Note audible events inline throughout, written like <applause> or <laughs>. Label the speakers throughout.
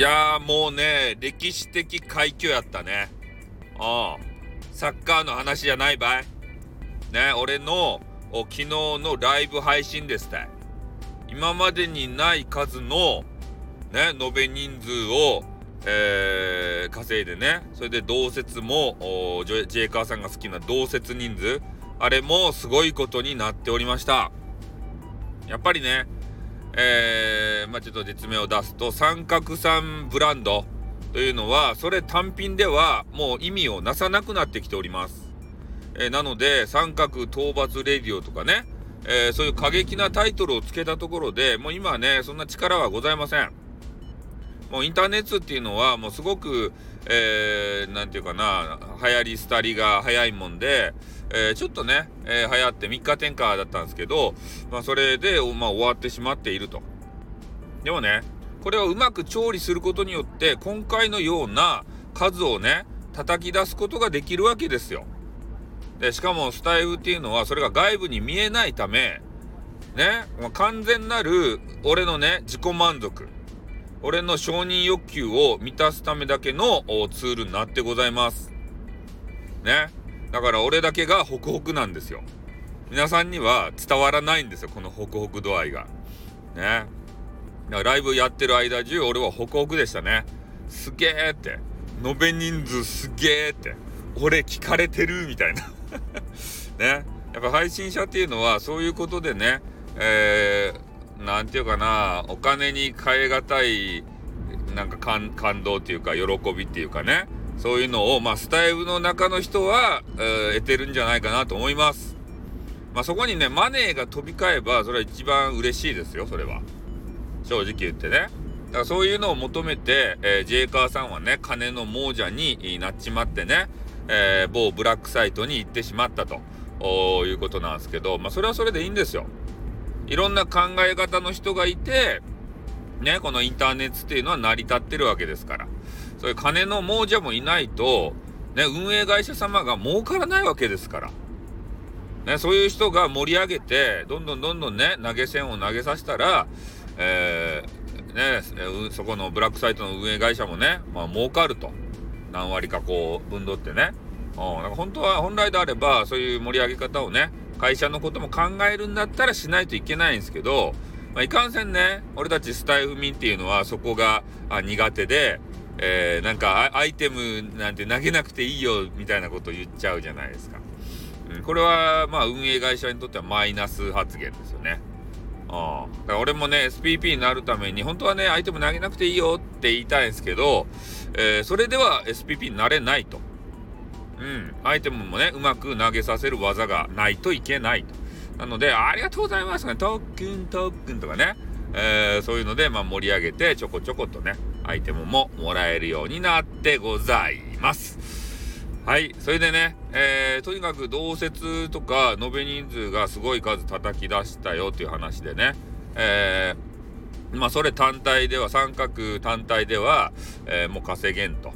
Speaker 1: やーもうね、歴史的快挙やったね。うん。サッカーの話じゃないばい。ね、俺の昨日のライブ配信ですた。今までにない数の、ね、延べ人数を、えー、稼いでね、それで同説も、ジェイカーさんが好きな同説人数、あれもすごいことになっておりました。やっぱりね、えー、まあ、ちょっと実名を出すと、三角三ブランドというのは、それ単品ではもう意味をなさなくなってきております。えー、なので、三角討伐レディオとかね、えー、そういう過激なタイトルをつけたところで、もう今はね、そんな力はございません。もうインターネットっていうのは、もうすごく、えー、ていうかな、流行り廃りが早いもんで、えー、ちょっとね、えー、流行って3日転下だったんですけど、まあ、それで、まあ、終わってしまっていると。でもね、これをうまく調理することによって、今回のような数をね、叩き出すことができるわけですよ。で、しかもスタイフっていうのは、それが外部に見えないため、ね、もう完全なる俺のね、自己満足。俺の承認欲求を満たすためだけのツールになってございます。ね。だから俺だけがホクホクなんですよ。皆さんには伝わらないんですよ、このホクホク度合いが。ね。だからライブやってる間中俺はホクホクでしたね。すげえって。延べ人数すげえって。俺聞かれてるみたいな <laughs> ね。やっぱ配信者っていうのはそういうことでね、えー、なんていうかな、お金に変え難い、なんか感動っていうか、喜びっていうかね、そういうのを、まあ、スタイルの中の人は、えー、得てるんじゃないかなと思います。まあ、そこにね、マネーが飛び交えば、それは一番嬉しいですよ、それは。正直言ってね。だからそういうのを求めて、えー、ジェイカーさんはね、金の亡者になっちまってね、えー、某ブラックサイトに行ってしまったということなんですけど、まあ、それはそれでいいんですよ。いろんな考え方の人がいて、ね、このインターネットっていうのは成り立ってるわけですから。そういう金の亡者もいないと、ね、運営会社様が儲からないわけですから。ね、そういう人が盛り上げて、どんどんどんどんね、投げ銭を投げさせたら、えー、ね、そこのブラックサイトの運営会社もね、まあ儲かると。何割かこう、分取ってね。うん、なんか本当は、本来であれば、そういう盛り上げ方をね、会社のことも考えるんだったらしないといけないんですけど、まあ、いかんせんね、俺たちスタイフ民っていうのはそこが苦手で、えー、なんかアイテムなんて投げなくていいよみたいなこと言っちゃうじゃないですか。うん、これはまあ運営会社にとってはマイナス発言ですよね。あだから俺もね、SPP になるために、本当はね、アイテム投げなくていいよって言いたいんですけど、えー、それでは SPP になれないと。うん、アイテムもね、うまく投げさせる技がないといけないと。なので、ありがとうございますね、特訓特訓とかね、えー、そういうので、まあ、盛り上げて、ちょこちょことね、アイテムももらえるようになってございます。はい。それでね、えー、とにかく同説とか、延べ人数がすごい数叩き出したよっていう話でね、えー、まあ、それ単体では、三角単体では、えー、もう稼げんと。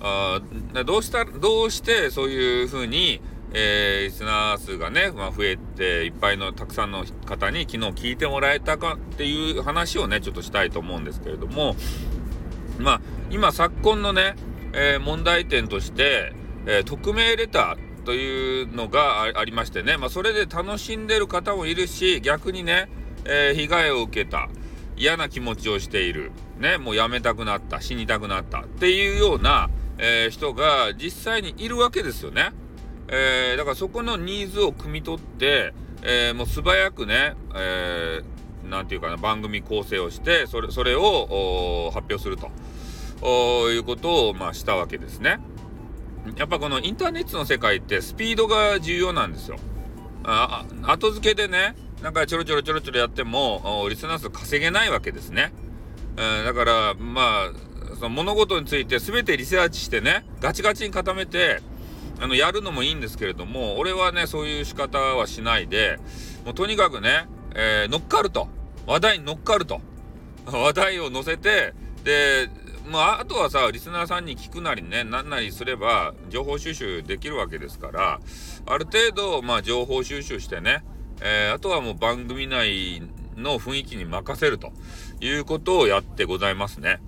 Speaker 1: あどうしたどうしてそういうふうに、えー、リスナー数がね、まあ、増えていっぱいのたくさんの方に昨日聞いてもらえたかっていう話をねちょっとしたいと思うんですけれどもまあ今昨今のね、えー、問題点として、えー、匿名レターというのがありましてね、まあ、それで楽しんでる方もいるし逆にね、え被害を受けた嫌な気持ちをしているねもうやめたくなった死にたくなったっていうようなえー、人が実際にいるわけですよね。えー、だからそこのニーズを汲み取って、えー、もう素早くね、えー、て言うかな、番組構成をして、それ、それを発表するということを、まあ、したわけですね。やっぱこのインターネットの世界ってスピードが重要なんですよ。あ後付けでね、なんかちょろちょろちょろちょろやっても、リスナー数稼げないわけですね。えー、だから、まあ、その物事について全てリサーチしてね、ガチガチに固めて、あの、やるのもいいんですけれども、俺はね、そういう仕方はしないで、もうとにかくね、えー、乗っかると。話題に乗っかると。話題を載せて、で、まあ、あとはさ、リスナーさんに聞くなりね、なんなりすれば、情報収集できるわけですから、ある程度、まあ、情報収集してね、えー、あとはもう番組内の雰囲気に任せるということをやってございますね。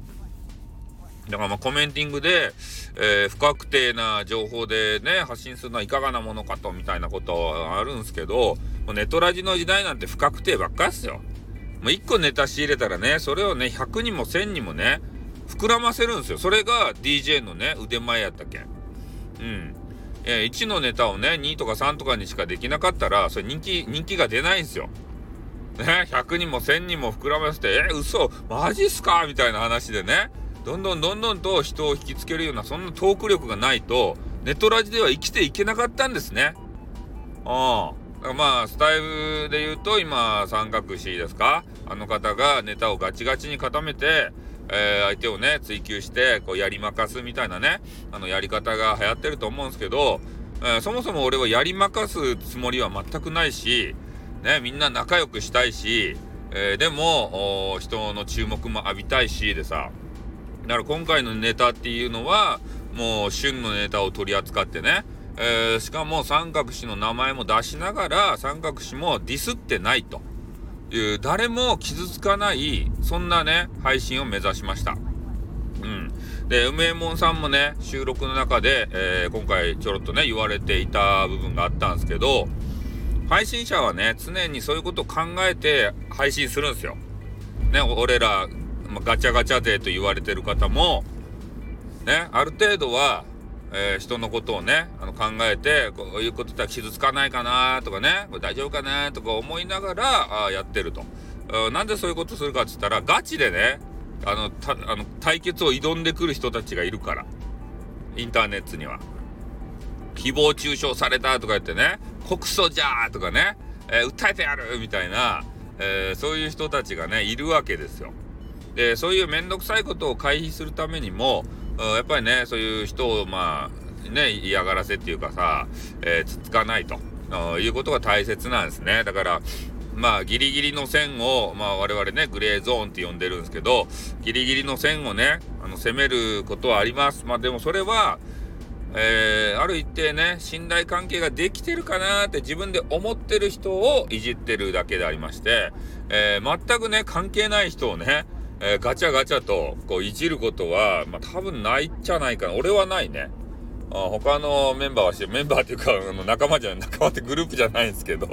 Speaker 1: だからまあコメンティングで、えー、不確定な情報でね、発信するのはいかがなものかと、みたいなことあるんですけど、もうネトラジの時代なんて不確定ばっかっすよ。もう1個ネタ仕入れたらね、それをね、100にも1000にもね、膨らませるんですよ。それが DJ のね、腕前やったけん。うん。えー、1のネタをね、2とか3とかにしかできなかったら、それ人気、人気が出ないんですよ。ね、100にも1000にも膨らませて、えー、嘘マジっすか？みたいな話でね、どんどんどんどんと人を引きつけるような、そんなトーク力がないと、ネトラジでは生きていけなかったんですね。ああ。まあ、スタイルで言うと、今、三角詞ですか？あの方がネタをガチガチに固めて、えー、相手をね、追求して、こう、やりまかすみたいなね、あの、やり方が流行ってると思うんですけど、えー、そもそも俺はやりまかすつもりは全くないし、ね、みんな仲良くしたいし、えー、でも、人の注目も浴びたいし、でさ、だから今回のネタっていうのは、もう旬のネタを取り扱ってね、えー、しかも三角氏の名前も出しながら、三角氏もディスってないという、誰も傷つかない、そんなね、配信を目指しました。うん。で、梅右衛門さんもね、収録の中で、えー、今回ちょろっとね、言われていた部分があったんですけど、配信者はね、常にそういうことを考えて配信するんですよ。ね、俺らまあ、ガチャガチャ勢と言われてる方も、ね、ある程度は、えー、人のことをね、あの考えて、こういうことったら傷つかないかなとかね、これ大丈夫かなとか思いながら、あやってると。なんでそういうことするかって言ったら、ガチでね、あの、たあの対決を挑んでくる人たちがいるから。インターネットには。誹謗中傷されたとか言ってね、告訴じゃーとかね、えー、訴えてやるみたいな、えー、そういう人たちがね、いるわけですよ。でそういう面倒くさいことを回避するためにもやっぱりねそういう人をまあね嫌がらせっていうかさ、えー、つつかないということが大切なんですね。だからまあギリギリの線を、まあ、我々ねグレーゾーンって呼んでるんですけどギリギリの線をねあの攻めることはあります。まあでもそれはえー、ある一定ね信頼関係ができてるかなって自分で思ってる人をいじってるだけでありまして、えー、全くね関係ない人をねえー、ガチャガチャとこういじることは、まあ、多分ないっちゃないかな。俺はないね。あ他のメンバーはして、メンバーっていうか、あの仲間じゃない、仲間ってグループじゃないんですけど、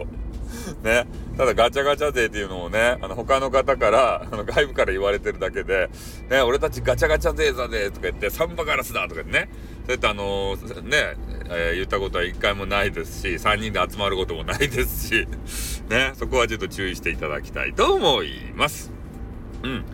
Speaker 1: <laughs> ね。ただガチャガチャ勢っていうのもね、あの他の方から、あの外部から言われてるだけで、ね、俺たちガチャガチャ勢だぜとか言って、サンバガラスだとかね、そうやってあのー、ね、えー、言ったことは一回もないですし、3人で集まることもないですし、<laughs> ね、そこはちょっと注意していただきたいと思います。うん。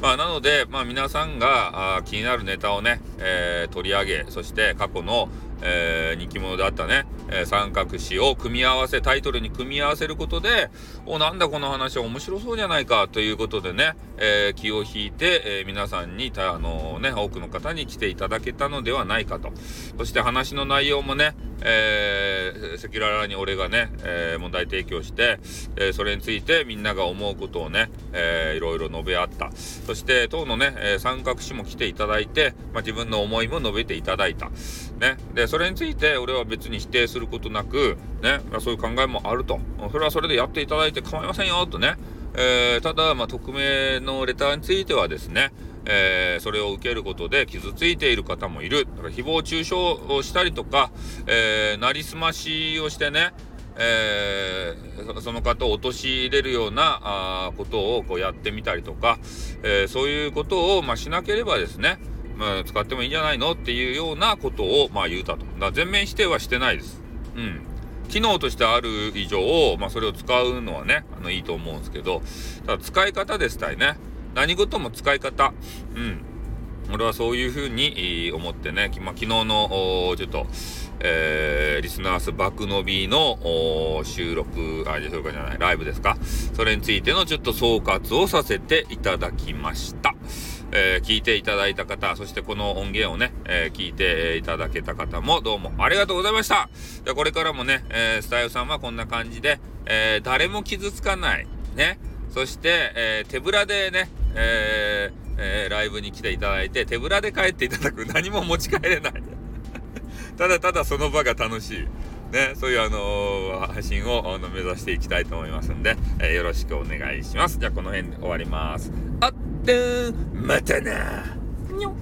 Speaker 1: まあ、なので、まあ、皆さんがあ気になるネタをね、えー、取り上げ、そして過去の、えー、人気者であったね、えー、三角詞を組み合わせ、タイトルに組み合わせることで、お、なんだこの話は面白そうじゃないかということでね、えー、気を引いて、え皆さんに、あのね、多くの方に来ていただけたのではないかと。そして話の内容もね、えー、赤裸々に俺がね、えー、問題提供して、えー、それについてみんなが思うことをね、えー、いろいろ述べ合った。そして、当のね、えー、三角詞も来ていただいて、まあ、自分の思いも述べていただいた。ね。で、それについて俺は別に否定するることなく、ね、そういう考えもあると。それはそれでやっていただいて構いませんよ、とね。えー、ただ、まあ、匿名のレターについてはですね、えー、それを受けることで傷ついている方もいる。だから誹謗中傷をしたりとか、えー、なりすましをしてね、えー、その方を陥れるようなあことをこうやってみたりとか、えー、そういうことを、まあ、しなければですね、まあ、使ってもいいんじゃないのっていうようなことを、まあ、言うたと。だ全面否定はしてないです。うん。機能としてある以上、まあ、それを使うのはね、あのいいと思うんですけど、ただ使い方ですたいね。何事も使い方。うん。俺はそういうふうに思ってね、まあ、昨日の、ちょっと、えー、リスナース爆伸びの収録、あ、そうかじゃない、ライブですか。それについてのちょっと総括をさせていただきました。えー、聞いていただいた方、そしてこの音源をね、えー、聞いていただけた方もどうもありがとうございました。じゃこれからもね、えー、スタイルさんはこんな感じで、え誰も傷つかない、ね、そして、え手ぶらでね、えーえー、ライブに来ていただいて、手ぶらで帰っていただく。何も持ち帰れない。<laughs> ただただその場が楽しい。ね、そういうあのー、配信をあの目指していきたいと思いますんで、えー、よろしくお願いします。じゃあこの辺で終わります。あっったまたなにょ